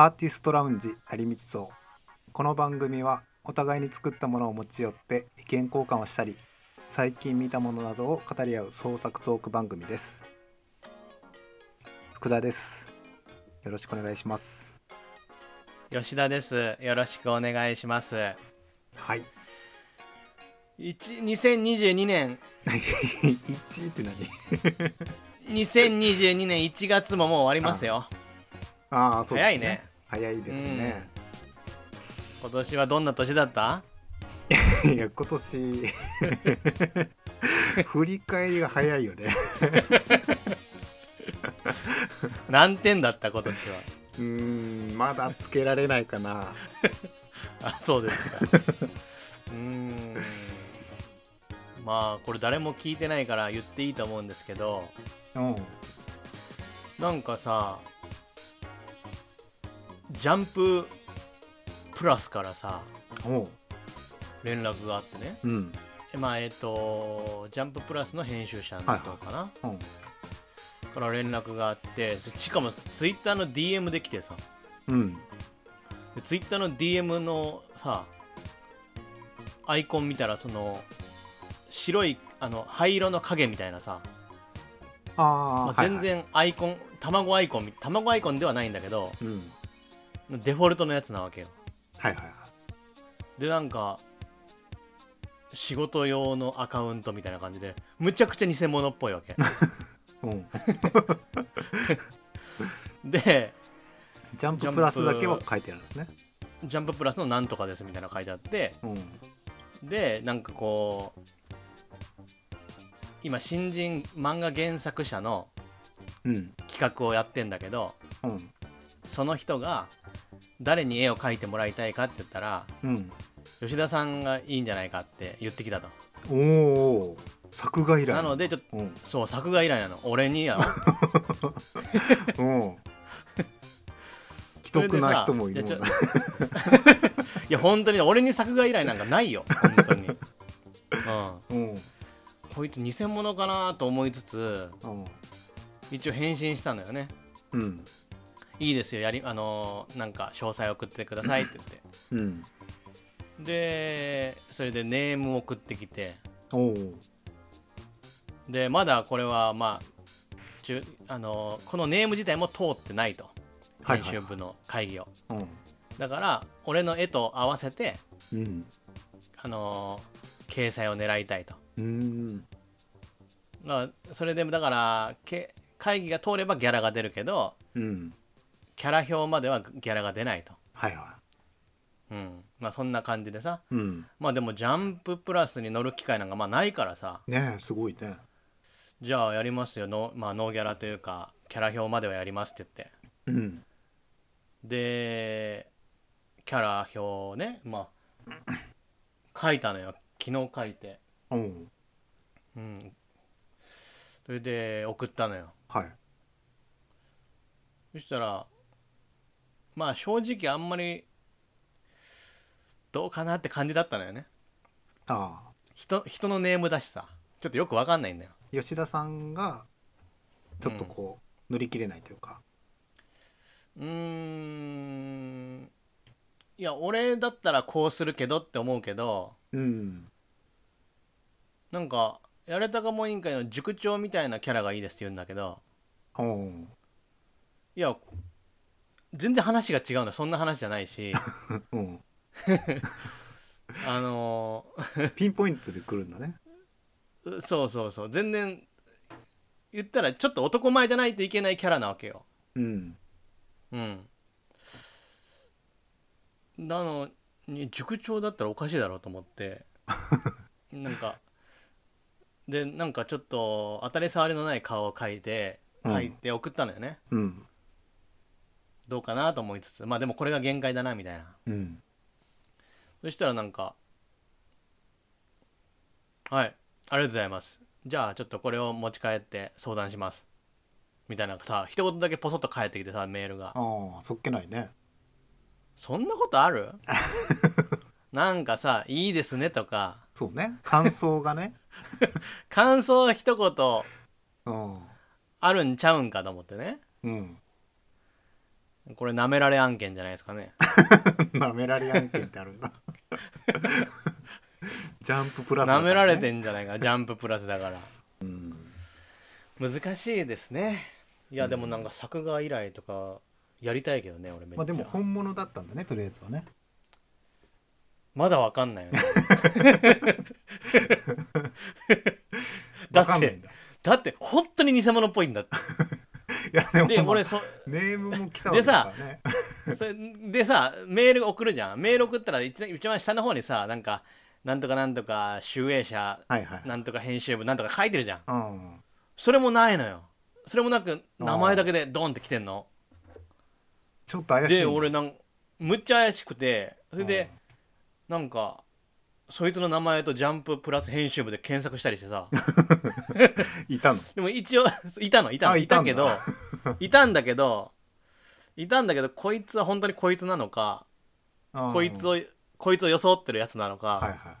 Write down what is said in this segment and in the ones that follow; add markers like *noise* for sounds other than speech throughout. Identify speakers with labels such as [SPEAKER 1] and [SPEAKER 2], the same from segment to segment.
[SPEAKER 1] アーティストラウンジ有道荘この番組はお互いに作ったものを持ち寄って意見交換をしたり最近見たものなどを語り合う創作トーク番組です。福田です。よろしくお願いします。
[SPEAKER 2] 吉田です。よろしくお願いします。
[SPEAKER 1] はい。
[SPEAKER 2] 一2022年。*laughs*
[SPEAKER 1] 1位って何
[SPEAKER 2] ？2022年1月ももう終わりますよ。
[SPEAKER 1] ああそうです
[SPEAKER 2] 早いね
[SPEAKER 1] 早いですね、
[SPEAKER 2] 今年はどんな年だった？*laughs*
[SPEAKER 1] いや今年。*laughs* 振り返りが早いよね。*laughs*
[SPEAKER 2] 何点だった今年は？
[SPEAKER 1] うーんまだつけられないかな。
[SPEAKER 2] あそうですか。うーん。まあこれ誰も聞いてないから言っていいと思うんですけど。
[SPEAKER 1] うん。
[SPEAKER 2] なんかさジャンププラスからさ連絡があってね。
[SPEAKER 1] うん。
[SPEAKER 2] まあえっ、とジャンププラスの編集者の人かな、
[SPEAKER 1] うん。
[SPEAKER 2] から連絡があってしかもツイッターの DM で来てさ。
[SPEAKER 1] うん。
[SPEAKER 2] ツイッターの DM のさアイコン見たらその白いあの灰色の影みたいなさ、
[SPEAKER 1] ああ、
[SPEAKER 2] まあ
[SPEAKER 1] はい。はい
[SPEAKER 2] 全然アイコン、卵アイコンみ卵アイコンではないんだけど
[SPEAKER 1] うん
[SPEAKER 2] デフォルトのやつなわけよ。
[SPEAKER 1] はいはいはい。
[SPEAKER 2] でなんか仕事用のアカウントみたいな感じでむちゃくちゃ偽物っぽいわけ。*laughs*
[SPEAKER 1] うん。*laughs*
[SPEAKER 2] で
[SPEAKER 1] ジャンププラスだけは書いてあるんですね。
[SPEAKER 2] ジャンププラスのなんとかですみたいなの書いてあって
[SPEAKER 1] うん。
[SPEAKER 2] でなんかこう今新人漫画原作者の
[SPEAKER 1] うん。
[SPEAKER 2] 企画をやってんだけど
[SPEAKER 1] うん。
[SPEAKER 2] その人が誰に絵を描いてもらいたいかって言ったら
[SPEAKER 1] うん。
[SPEAKER 2] 吉田さんがいいんじゃないかって言ってきたと。
[SPEAKER 1] おお作画依頼。
[SPEAKER 2] なのでちょっと
[SPEAKER 1] うん。
[SPEAKER 2] そう作画依頼なの。俺にやろ *laughs*
[SPEAKER 1] うん。既得な人もいるもん。
[SPEAKER 2] いや *laughs* 本当に俺に作画依頼なんかないよ。本当に。*laughs* うん。
[SPEAKER 1] うん。
[SPEAKER 2] こいつ偽物かなと思いつつ
[SPEAKER 1] うん。
[SPEAKER 2] 一応返信したのよね。
[SPEAKER 1] うん
[SPEAKER 2] いいですよやりあのーなんか詳細送ってくださいって言って。
[SPEAKER 1] うん。
[SPEAKER 2] でそれでネームを送ってきて。でまだこれはまあちゅあのーこのネーム自体も通ってないと。
[SPEAKER 1] はいはい
[SPEAKER 2] 編集部の会議を、
[SPEAKER 1] うん。
[SPEAKER 2] だから俺の絵と合わせて
[SPEAKER 1] うん。
[SPEAKER 2] あのー掲載を狙いたいと。
[SPEAKER 1] うん。
[SPEAKER 2] まあそれでだからけ会議が通ればギャラが出るけど
[SPEAKER 1] うん
[SPEAKER 2] キャラ表まではギャラが出ないと。
[SPEAKER 1] はいは
[SPEAKER 2] うん。まあそんな感じでさ。
[SPEAKER 1] いうん。
[SPEAKER 2] まあでもジャンププラスに乗る機会なんかまあないからさ。
[SPEAKER 1] ねえすごいね。
[SPEAKER 2] じゃあやりますよ。ノ,、まあ、ノーギャラというかキャラ表まではやりますって言って。
[SPEAKER 1] うん。
[SPEAKER 2] でキャラ表をね。まあ書いたのよ。昨日書いて。
[SPEAKER 1] おお
[SPEAKER 2] うん。それで送ったのよ。
[SPEAKER 1] はい。
[SPEAKER 2] そしたらまあ正直あんまりどうかなって感じだったのよね。
[SPEAKER 1] ああ。
[SPEAKER 2] 人人のネームだしさ。ちょっとよくわかんないんだよ。
[SPEAKER 1] 吉田さんがちょっとこう乗り切れないというか。
[SPEAKER 2] うーん。いや俺だったらこうするけどって思うけど
[SPEAKER 1] うん。
[SPEAKER 2] なんかやれたかも委員会の塾長みたいなキャラがいいですって言うんだけど。
[SPEAKER 1] おお
[SPEAKER 2] いや全然話が違うのそんな話じゃないし。*laughs*
[SPEAKER 1] うん。
[SPEAKER 2] あの
[SPEAKER 1] ピンポイントで来るんだね。
[SPEAKER 2] ーそうそうそう。全然言ったらちょっと男前じゃないといけないキャラなわけよ。
[SPEAKER 1] うん。
[SPEAKER 2] うん。なのに塾長だったらおかしいだろうと思って。*laughs* なんかでなんかちょっと当たり障りのない顔を描いて
[SPEAKER 1] うん。
[SPEAKER 2] 描いて送ったのよね、
[SPEAKER 1] うん
[SPEAKER 2] どうかなと思いつつまあでもこれが限界だなみたいな。
[SPEAKER 1] うん。
[SPEAKER 2] そしたらなんかはいありがとうございます。じゃあちょっとこれを持ち帰って相談します。みたいなさ一言だけポソッと返ってきてさメールが。
[SPEAKER 1] ああそっけないね。
[SPEAKER 2] そんなことある？*laughs* なんかさ「いいですね」とか。
[SPEAKER 1] そうね。感想がね。*laughs*
[SPEAKER 2] 感想一言。
[SPEAKER 1] うん。
[SPEAKER 2] あるんちゃうんかと思ってね。
[SPEAKER 1] うん
[SPEAKER 2] これなめられ案件じゃないですかね。*laughs*
[SPEAKER 1] なめられ案件ってあるんだ。*laughs* ジャンププラスだ
[SPEAKER 2] な
[SPEAKER 1] ね。
[SPEAKER 2] められてんじゃないか。ジャンププラスだから。
[SPEAKER 1] うん。
[SPEAKER 2] 難しいですね。いやでもなんか作画依頼とかやりたいけどね俺めっちゃ、
[SPEAKER 1] まあでも本物だったんだねとりあえずはね。
[SPEAKER 2] まだわかんないよね。*laughs* だ。って
[SPEAKER 1] だ
[SPEAKER 2] だって本当に偽物っぽいんだって。
[SPEAKER 1] いやでも、まあ
[SPEAKER 2] で俺そ
[SPEAKER 1] ネームも来たわけだからね。
[SPEAKER 2] でさ *laughs* メール送るじゃん。メール送ったら一一番下の方にさなんかなんとかなんとか集英社
[SPEAKER 1] はいはい
[SPEAKER 2] なんとか編集部なんとか書いてるじゃん。
[SPEAKER 1] うん。
[SPEAKER 2] それもないのよ。それもなく名前だけでドンって来てんの。
[SPEAKER 1] ちょっと怪しいね
[SPEAKER 2] で俺なんむっちゃ怪しくてそれでなんかそいつの名前とジャンププラス編集部で検索したりしてさ。*laughs*
[SPEAKER 1] いたの？
[SPEAKER 2] でも一応いたのいたの。い
[SPEAKER 1] たんだ。
[SPEAKER 2] たけど *laughs* いたんだけどいたんだけどこいつは本当にこいつなのか
[SPEAKER 1] うん
[SPEAKER 2] こいつをこいつを装ってるやつなのか、
[SPEAKER 1] はいは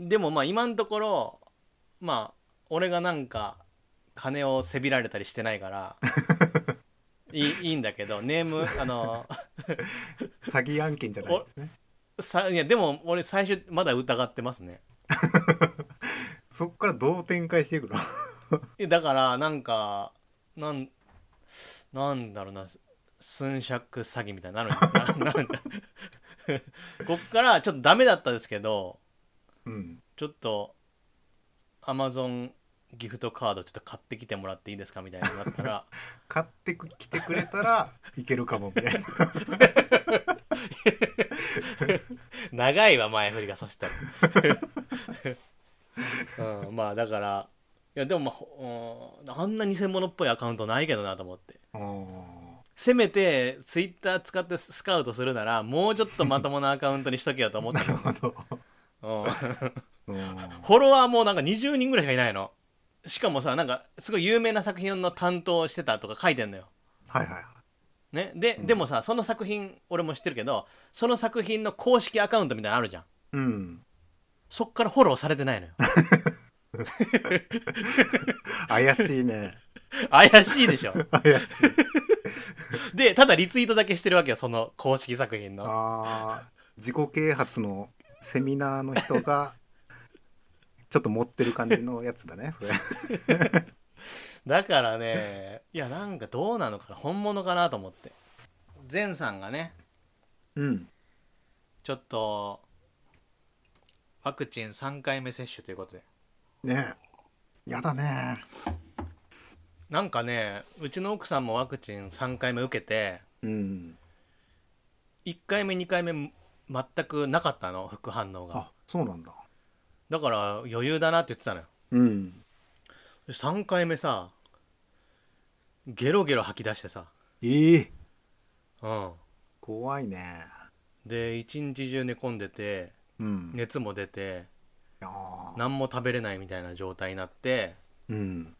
[SPEAKER 1] い。
[SPEAKER 2] でもまあ今のところまあ俺がなんか金をせびられたりしてないから *laughs* いいいいんだけどネームあの
[SPEAKER 1] 詐欺案件じゃないんですね
[SPEAKER 2] さいやでも俺最初まだ疑ってますね。*laughs*
[SPEAKER 1] そっからどう展開していくの？*laughs*
[SPEAKER 2] いやだからなんかなんなんだろうな寸借詐欺みたいになる。*laughs* んなこっからちょっとダメだったですけど
[SPEAKER 1] うん。
[SPEAKER 2] ちょっとアマゾンギフトカードちょっと買ってきてもらっていいですかみたいになったら。
[SPEAKER 1] 買ってきてくれたらいけるかもみたいな *laughs*
[SPEAKER 2] 長いわ前振りがそしたら、うん、まあだからいやでもまああんな偽物っぽいアカウントないけどなと思って。
[SPEAKER 1] うん
[SPEAKER 2] せめてツイッター使ってスカウトするならもうちょっとまともなアカウントにしとけよと思った
[SPEAKER 1] なるほど、
[SPEAKER 2] フォロワーもなんか20人ぐらいしかいないの。しかもさなんかすごい有名な作品の担当してたとか書いてんのよ。
[SPEAKER 1] はいはいはい
[SPEAKER 2] ね、ででもさその作品俺も知ってるけどその作品の公式アカウントみたいなのあるじゃん。
[SPEAKER 1] うん。
[SPEAKER 2] そっからフォローされてないのよ。
[SPEAKER 1] 怪しいね。
[SPEAKER 2] 怪しいでしょ。
[SPEAKER 1] 怪しい。
[SPEAKER 2] でただリツイートだけしてるわけよその公式作品の。
[SPEAKER 1] あー自己啓発のセミナーの人がちょっと持ってる感じのやつだねそれ
[SPEAKER 2] だからねいやなんかどうなのかな本物かなと思って。前さんがね
[SPEAKER 1] うん。
[SPEAKER 2] ちょっとワクチン3回目接種ということで。
[SPEAKER 1] ね。やだね。
[SPEAKER 2] なんかねうちの奥さんもワクチン3回目受けて
[SPEAKER 1] うん。
[SPEAKER 2] 1回目2回目全くなかったの副反応が。
[SPEAKER 1] あそうなんだ。
[SPEAKER 2] だから余裕だなって言ってたのよ。
[SPEAKER 1] うん
[SPEAKER 2] 3回目さゲロゲロ吐き出してさ。
[SPEAKER 1] ええ。
[SPEAKER 2] うん。
[SPEAKER 1] 怖いね。
[SPEAKER 2] で一日中寝込んでて
[SPEAKER 1] うん。
[SPEAKER 2] 熱も出て何も食べれないみたいな状態になって
[SPEAKER 1] うん。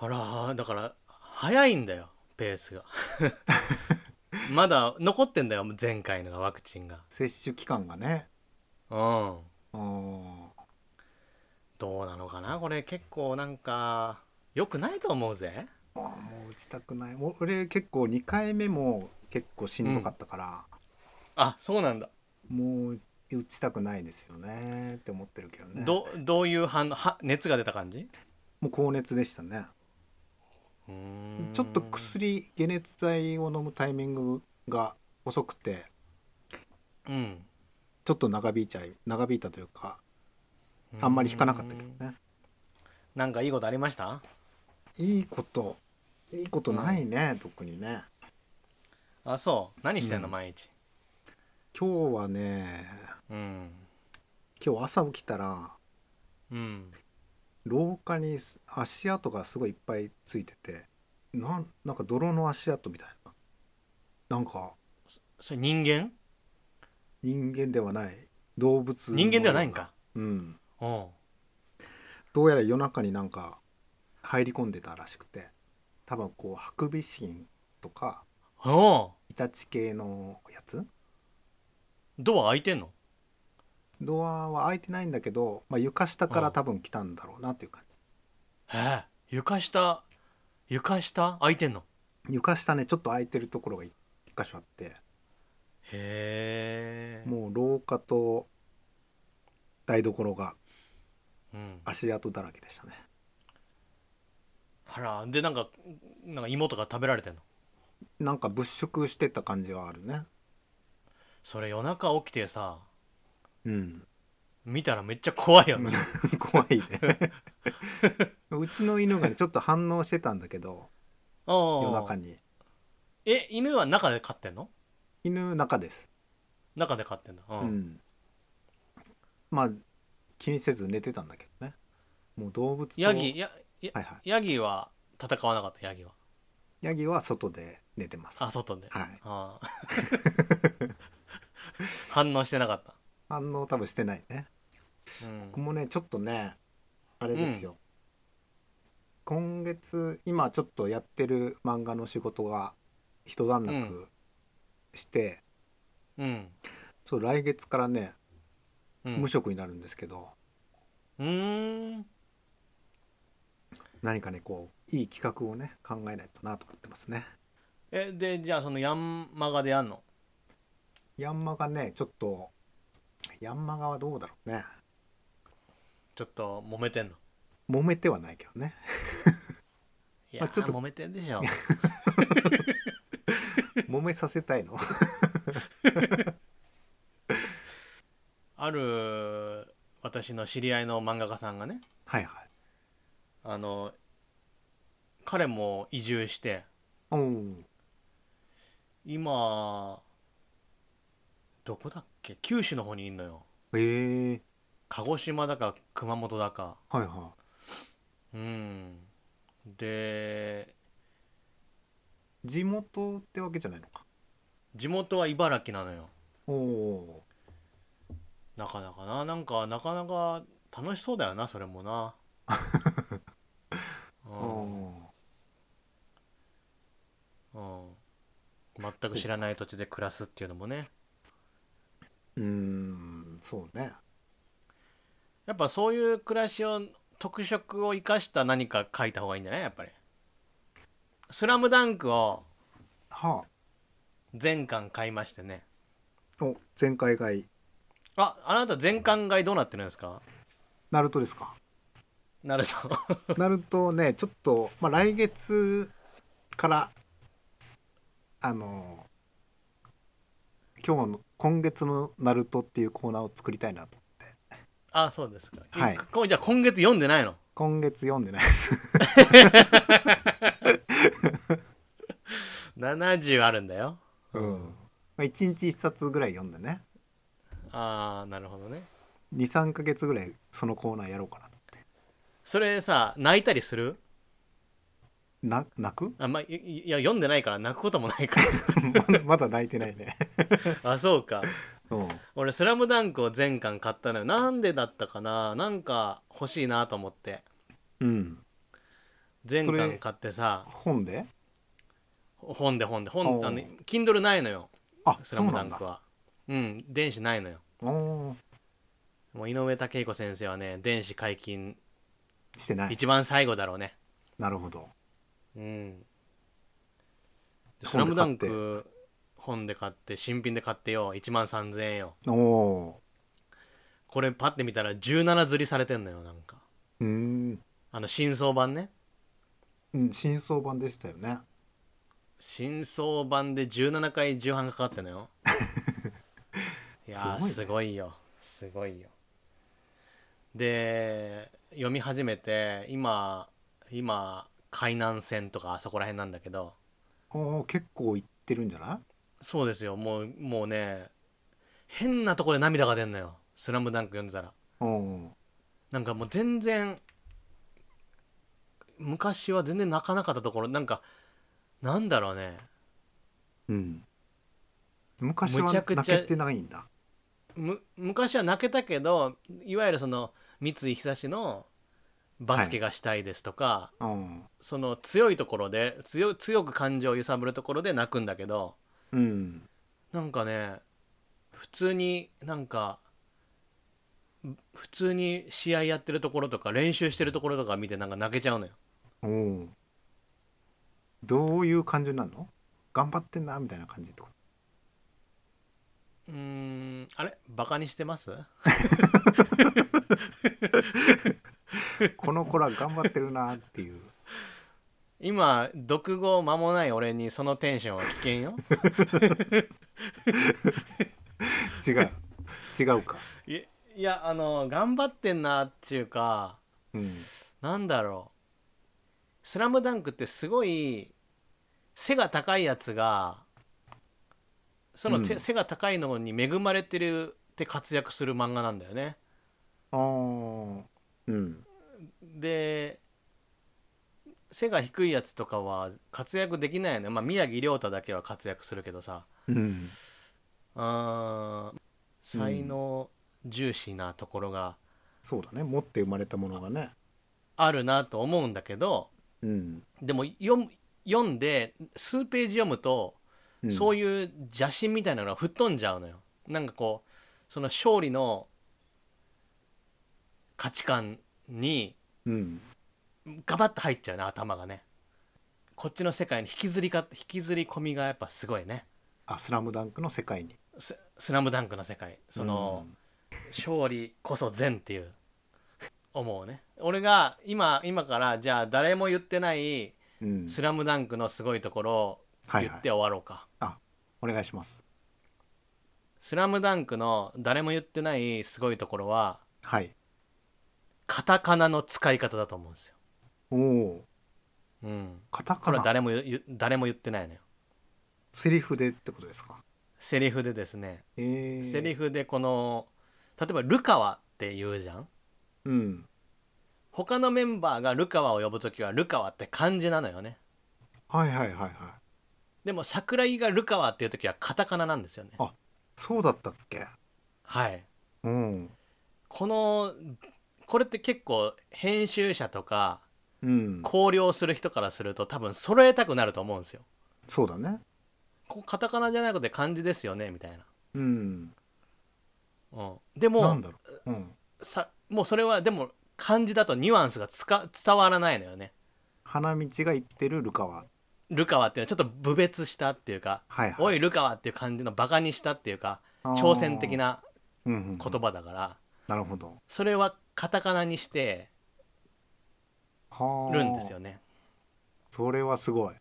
[SPEAKER 2] あらだから早いんだよペースが。*laughs* まだ残ってんだよ前回のがワクチンが。
[SPEAKER 1] 接種期間がね。
[SPEAKER 2] うん。
[SPEAKER 1] うん
[SPEAKER 2] どうなのかな？これ結構なんか良くないと思うぜ。
[SPEAKER 1] もう打ちたくない。もう俺結構2回目も結構しんどかったから、
[SPEAKER 2] あそうなんだ、
[SPEAKER 1] もう打ちたくないですよねって思ってるけどね。
[SPEAKER 2] どどういう反応は熱が出た感じ？
[SPEAKER 1] もう高熱でしたね。ちょっと薬解熱剤を飲むタイミングが遅くて
[SPEAKER 2] うん。
[SPEAKER 1] ちょっと長引いちゃい長引いたというかあんまり引かなかったけどね。
[SPEAKER 2] なんかいいことありました？
[SPEAKER 1] いいこといいことないね、特にね。
[SPEAKER 2] あそう？何してんの、
[SPEAKER 1] うん。
[SPEAKER 2] 毎日？
[SPEAKER 1] 今日はね
[SPEAKER 2] うん。
[SPEAKER 1] 今日朝起きたら
[SPEAKER 2] うん。
[SPEAKER 1] 廊下に足跡がすごいいっぱいついててなんなんか泥の足跡みたいな。なんか
[SPEAKER 2] それ人間？
[SPEAKER 1] 人間ではない。動物の
[SPEAKER 2] 人間ではないんか。
[SPEAKER 1] うん
[SPEAKER 2] うん。
[SPEAKER 1] どうやら夜中になんか入り込んでたらしくて多分こうハクビシンとか
[SPEAKER 2] おう
[SPEAKER 1] イタチ系のやつ？
[SPEAKER 2] ドア開いてんの？
[SPEAKER 1] ドアは開いてないんだけど、まあ、床下から多分来たんだろうなっていう感じ。
[SPEAKER 2] へえ床下床下？開いてんの？
[SPEAKER 1] 床下ねちょっと空いてるところが一箇所あって。
[SPEAKER 2] へえ。
[SPEAKER 1] もう廊下と台所が
[SPEAKER 2] うん、
[SPEAKER 1] 足跡だらけでしたね。
[SPEAKER 2] あらでなんかなんか芋とか食べられてんの？
[SPEAKER 1] なんか物色してた感じはあるね。
[SPEAKER 2] それ夜中起きてさ
[SPEAKER 1] うん。
[SPEAKER 2] 見たらめっちゃ怖いよね。*laughs*
[SPEAKER 1] 怖いね。うちの犬がねちょっと反応してたんだけど夜
[SPEAKER 2] 夜
[SPEAKER 1] 中に。
[SPEAKER 2] え犬は中で飼ってんの？
[SPEAKER 1] 犬中です。
[SPEAKER 2] 中で飼ってんだ。う、
[SPEAKER 1] うんん。まあ気にせず寝てたんだけどね。もう動物と
[SPEAKER 2] ヤギやや
[SPEAKER 1] はいはい。
[SPEAKER 2] ヤギは戦わなかったヤギは。
[SPEAKER 1] ヤギは外で寝てます。
[SPEAKER 2] あ外で、
[SPEAKER 1] はい。
[SPEAKER 2] あー。*laughs* 反応してなかった。
[SPEAKER 1] 反応多分してないね。
[SPEAKER 2] うん。
[SPEAKER 1] 僕もねちょっとねあれですよ、今月今ちょっとやってる漫画の仕事が一段落して、
[SPEAKER 2] うん。
[SPEAKER 1] そう来月からね、
[SPEAKER 2] うん
[SPEAKER 1] 無職になるんですけど。
[SPEAKER 2] うーん。
[SPEAKER 1] 何かねこういい企画をね考えないとなと思ってますね。
[SPEAKER 2] えでじゃあそのヤンマガでやんの？
[SPEAKER 1] ヤンマがねちょっとヤンマガはどうだろうね。
[SPEAKER 2] ちょっと揉めてんの？
[SPEAKER 1] 揉めてはないけどね。
[SPEAKER 2] いや
[SPEAKER 1] まあちょっと
[SPEAKER 2] 揉めてんでしょ。*laughs*
[SPEAKER 1] 揉めさせたいの *laughs*
[SPEAKER 2] ある私の知り合いの漫画家さんがね。
[SPEAKER 1] はいはい。
[SPEAKER 2] あの彼も移住して。
[SPEAKER 1] おー。
[SPEAKER 2] 今どこだっけ？九州の方にいんのよ。
[SPEAKER 1] ええ
[SPEAKER 2] 鹿児島だか熊本だか。
[SPEAKER 1] はいは
[SPEAKER 2] うん。で
[SPEAKER 1] い地元ってわけじゃないのか。
[SPEAKER 2] 地元は茨城なのよ。
[SPEAKER 1] おお
[SPEAKER 2] なかなかな。なんかなかなか楽しそうだよなそれもな、
[SPEAKER 1] ー *laughs*
[SPEAKER 2] うん。
[SPEAKER 1] お
[SPEAKER 2] うん、全く知らない土地で暮らすっていうのもね。
[SPEAKER 1] ーうーんそうね。
[SPEAKER 2] やっぱそういう暮らしを特色を生かした何か書いた方がいいんじゃないやっぱり「スラムダンクを
[SPEAKER 1] は
[SPEAKER 2] 全巻買いましてね。
[SPEAKER 1] あお前回買い
[SPEAKER 2] ああなた全巻買いどうなってるんですか？
[SPEAKER 1] ナルトですか。
[SPEAKER 2] なると
[SPEAKER 1] ナルトねちょっと、まあ、来月からあの今日の今月のナルトっていうコーナーを作りたいなと
[SPEAKER 2] あそうですか、
[SPEAKER 1] はい。
[SPEAKER 2] こじゃあ今月読んでないの？
[SPEAKER 1] 今月読んでないです。*laughs*
[SPEAKER 2] 70あるんだよ。
[SPEAKER 1] うん、まあ、1日1冊ぐらい読んでね
[SPEAKER 2] ああなるほどね。
[SPEAKER 1] 23ヶ月ぐらいそのコーナーやろうかなと
[SPEAKER 2] それさ泣いたりする？
[SPEAKER 1] な泣く？
[SPEAKER 2] あまあいいや読んでないから泣くこともないか
[SPEAKER 1] まだ *laughs* まだ泣いてないね。
[SPEAKER 2] ら *laughs* あそうか。
[SPEAKER 1] うん。
[SPEAKER 2] 俺「スラムダンクを全巻買ったのよ。なんでだったかな？なんか欲しいなと思って。
[SPEAKER 1] うん。
[SPEAKER 2] 全巻買ってさ。
[SPEAKER 1] 本で？
[SPEAKER 2] 本で本で。
[SPEAKER 1] お
[SPEAKER 2] 本あの Kindle ないのよ。
[SPEAKER 1] あ「
[SPEAKER 2] スラ
[SPEAKER 1] そうなんだ。
[SPEAKER 2] ムダンクは。うん電子ないのよもう井上武彦先生はね電子解禁
[SPEAKER 1] してない。
[SPEAKER 2] 一番最後だろうね。
[SPEAKER 1] なるほど。
[SPEAKER 2] うん「ス
[SPEAKER 1] 本で買って。
[SPEAKER 2] ラムダンク本で買って新品で買ってよ。1万3000円よ。
[SPEAKER 1] おお
[SPEAKER 2] これパッて見たら17釣りされてんのよなんか。
[SPEAKER 1] ーうーん。
[SPEAKER 2] あの新装版ね。
[SPEAKER 1] うん新装版でしたよね。
[SPEAKER 2] 新装版で17回重版がかかってんのよ *laughs* いやー
[SPEAKER 1] すごい
[SPEAKER 2] よ。すごいよ。で読み始めて今今海南線とかあそこら辺なんだけど。
[SPEAKER 1] おお結構いってるんじゃない？
[SPEAKER 2] そうですよ。もうもうね変なとこで涙が出んのよ「スラムダンク読んでたら。なんかもう全然昔は全然泣かなかったところ。なんかなんだろうね。
[SPEAKER 1] うん。昔は泣けてないんだ。
[SPEAKER 2] む昔は泣けたけどいわゆるその三井久志のバスケがしたいですとか、
[SPEAKER 1] うん
[SPEAKER 2] その強いところで強強く感情を揺さぶるところで泣くんだけど
[SPEAKER 1] うん。
[SPEAKER 2] なんかね普通になんかふ普通に試合やってるところとか練習してるところとか見てなんか泣けちゃうのよ。
[SPEAKER 1] どういう感じになるの？頑張ってんなみたいな感じってこ
[SPEAKER 2] うーんあれ？バカにしてます？
[SPEAKER 1] と *laughs* この子ら頑張ってるなっていう。
[SPEAKER 2] 今読後間もない俺にそのテンションは危険よ。*laughs*
[SPEAKER 1] 違う。違うか。
[SPEAKER 2] いいやあの頑張ってんなっていうか
[SPEAKER 1] うん。
[SPEAKER 2] なんだろう「スラムダンクってすごい背が高いやつがその、て
[SPEAKER 1] うん。
[SPEAKER 2] 背が高いのに恵まれてるって活躍する漫画なんだよね。
[SPEAKER 1] あー。うん。
[SPEAKER 2] で背が低いやつとかは活躍できないよね。まあ宮城亮太だけは活躍するけどさ。
[SPEAKER 1] うん。
[SPEAKER 2] あー才能重視なところが
[SPEAKER 1] そうだね。持って生まれたものがね。
[SPEAKER 2] あるなと思うんだけど
[SPEAKER 1] うん、
[SPEAKER 2] でも読んで数ページ読むと
[SPEAKER 1] うん、
[SPEAKER 2] そう
[SPEAKER 1] い
[SPEAKER 2] いう邪心みたいなのが吹っ飛んじゃうのよ。なんかこうその勝利の価値観に
[SPEAKER 1] うん
[SPEAKER 2] ガバッと入っちゃうね頭がね。こっちの世界に引きずりか引きずり込みがやっぱすごいね。
[SPEAKER 1] あスラムダンクの世界に
[SPEAKER 2] ススラムダンクの世界その、勝利こそ善っていう思うね。俺が今今からじゃあ誰も言ってないスラムダンクのすごいところを言って終わろうか。
[SPEAKER 1] お願いします
[SPEAKER 2] スラムダンクの誰も言ってないすごいところは
[SPEAKER 1] はい
[SPEAKER 2] カタカナの使い方だと思うんですよ。
[SPEAKER 1] おお
[SPEAKER 2] うん。
[SPEAKER 1] カタカナ
[SPEAKER 2] 誰も誰も言ってないのよ。
[SPEAKER 1] セリフでってことですか？
[SPEAKER 2] セリフでですね、
[SPEAKER 1] えー、
[SPEAKER 2] セリフでこの例えばルカワって言うじゃん。
[SPEAKER 1] うん
[SPEAKER 2] 他のメンバーがルカワを呼ぶときはルカワって漢字なのよね。
[SPEAKER 1] はいはいはいはい
[SPEAKER 2] でも桜井がルカワっていうときはカタカナなんですよね。
[SPEAKER 1] あそうだったっけ？
[SPEAKER 2] はい。
[SPEAKER 1] うん
[SPEAKER 2] このこれって結構編集者とか
[SPEAKER 1] うん
[SPEAKER 2] 考慮する人からすると多分揃えたくなると思うんですよ。
[SPEAKER 1] そうだね
[SPEAKER 2] ここカタカナじゃなくて漢字ですよねみたいな。
[SPEAKER 1] うん
[SPEAKER 2] うん、でも
[SPEAKER 1] なんだろううん
[SPEAKER 2] さもうそれはでも漢字だとニュアンスがつか伝わらないのよね。
[SPEAKER 1] 花道が言ってるルカワ
[SPEAKER 2] ルカワっていうのはちょっと侮蔑したっていうか
[SPEAKER 1] はいはい「
[SPEAKER 2] おいルカワ」っていう感じのバカにしたっていうか挑戦的な
[SPEAKER 1] うんうんうん。
[SPEAKER 2] 言葉だから
[SPEAKER 1] なるほど。
[SPEAKER 2] それはカタカナにして
[SPEAKER 1] はあ。
[SPEAKER 2] るんですよね。
[SPEAKER 1] それはすごい。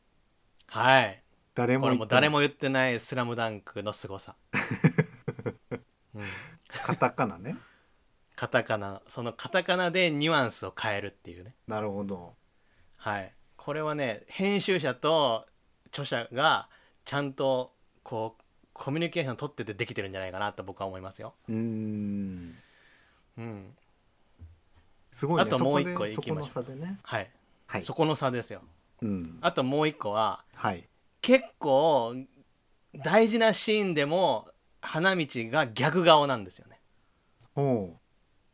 [SPEAKER 2] はい。
[SPEAKER 1] 誰も
[SPEAKER 2] これも誰
[SPEAKER 1] も
[SPEAKER 2] も言ってない「スラムダンクの凄さ。*laughs* うん、
[SPEAKER 1] カタカナね。
[SPEAKER 2] カタカナ。そのカタカナでニュアンスを変えるっていうね。
[SPEAKER 1] なるほど。
[SPEAKER 2] はい、これはね編集者と著者がちゃんとこうコミュニケーション取っててできてるんじゃないかなと僕は思いますよ。
[SPEAKER 1] うーん。
[SPEAKER 2] うん、
[SPEAKER 1] すごいね。
[SPEAKER 2] あともう一個
[SPEAKER 1] そこで
[SPEAKER 2] 行きましょう。
[SPEAKER 1] そこの差でね。
[SPEAKER 2] はい、
[SPEAKER 1] はい。
[SPEAKER 2] そこの差ですよ。
[SPEAKER 1] うん。
[SPEAKER 2] あともう一個は
[SPEAKER 1] はい。
[SPEAKER 2] 結構大事なシーンでも花道が逆顔なんですよね。
[SPEAKER 1] おう。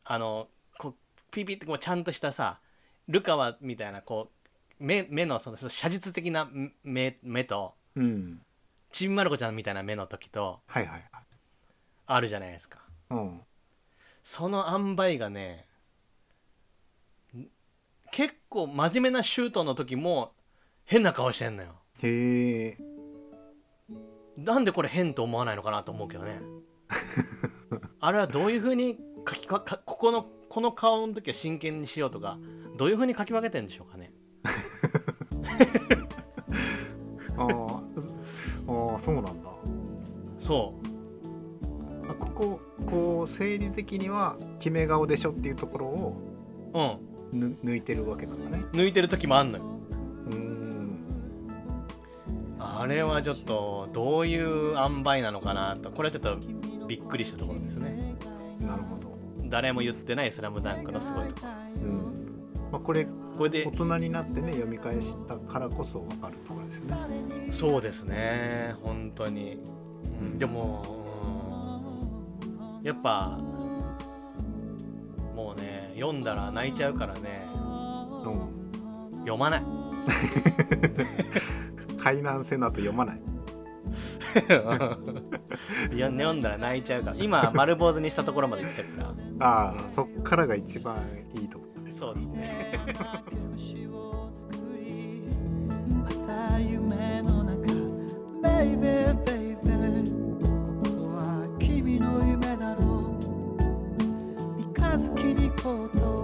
[SPEAKER 2] あのこうピピってこうちゃんとしたさルカワみたいなこう目目のその写実的な目目と
[SPEAKER 1] うん。
[SPEAKER 2] ちびまる子ちゃんみたいな目の時と
[SPEAKER 1] はいはいはい。
[SPEAKER 2] あるじゃないですか。
[SPEAKER 1] うん。
[SPEAKER 2] その塩梅がねん結構真面目なシュートの時も変な顔してんのよ。
[SPEAKER 1] へえ。
[SPEAKER 2] なんでこれ変と思わないのかなと思うけどね。あれはどういう風に書きかかここのこの顔の時は真剣にしようとかどういう風に書き分けてんでしょうかね
[SPEAKER 1] あーあーそうなんだ。
[SPEAKER 2] そ
[SPEAKER 1] あこここう生理的には決め顔でしょっていうところを
[SPEAKER 2] ううん。
[SPEAKER 1] ぬ抜いてるわけなんだね。
[SPEAKER 2] 抜いてる時もあんのよ。
[SPEAKER 1] うーん。
[SPEAKER 2] あれはちょっとどういう塩梅なのかなとこれはちょっとびっくりしたところですね。
[SPEAKER 1] なるほど。
[SPEAKER 2] 誰も言ってない「スラムダンクのすごいとこ。
[SPEAKER 1] うん。まあこれ
[SPEAKER 2] ろこれで。
[SPEAKER 1] 大人になってね読み返したからこそ分かるところですよね。
[SPEAKER 2] そうですね。本当に、うん。
[SPEAKER 1] うん
[SPEAKER 2] でも、うん。やっぱもうね読んだら泣いちゃうからね。
[SPEAKER 1] うん。
[SPEAKER 2] 読まない。*laughs*
[SPEAKER 1] 海南線の後読まない。*laughs*
[SPEAKER 2] いや読んだら泣いちゃうから。今丸坊主にしたところまで行ってるか
[SPEAKER 1] ああそっからが一番いいとこ
[SPEAKER 2] そうですね。
[SPEAKER 3] 夢の中。ベイベーベイベーここは君の夢だろう。三日月に行こうと。